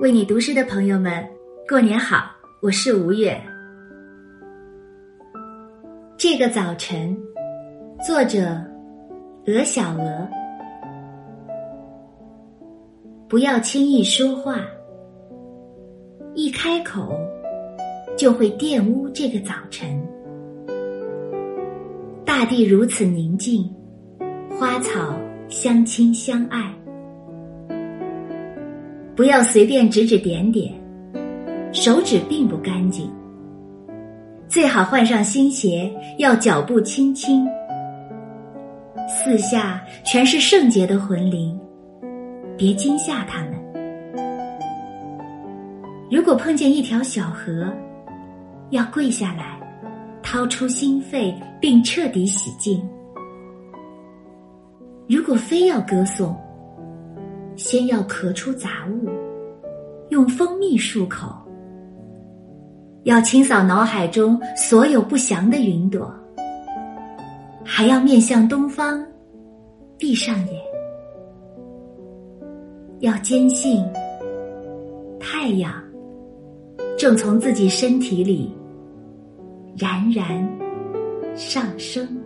为你读诗的朋友们，过年好！我是吴越。这个早晨，作者鹅小鹅。不要轻易说话，一开口就会玷污这个早晨。大地如此宁静，花草相亲相爱。不要随便指指点点，手指并不干净。最好换上新鞋，要脚步轻轻。四下全是圣洁的魂灵，别惊吓他们。如果碰见一条小河，要跪下来，掏出心肺，并彻底洗净。如果非要歌颂，先要咳出杂物，用蜂蜜漱口，要清扫脑海中所有不祥的云朵，还要面向东方，闭上眼，要坚信太阳正从自己身体里冉冉上升。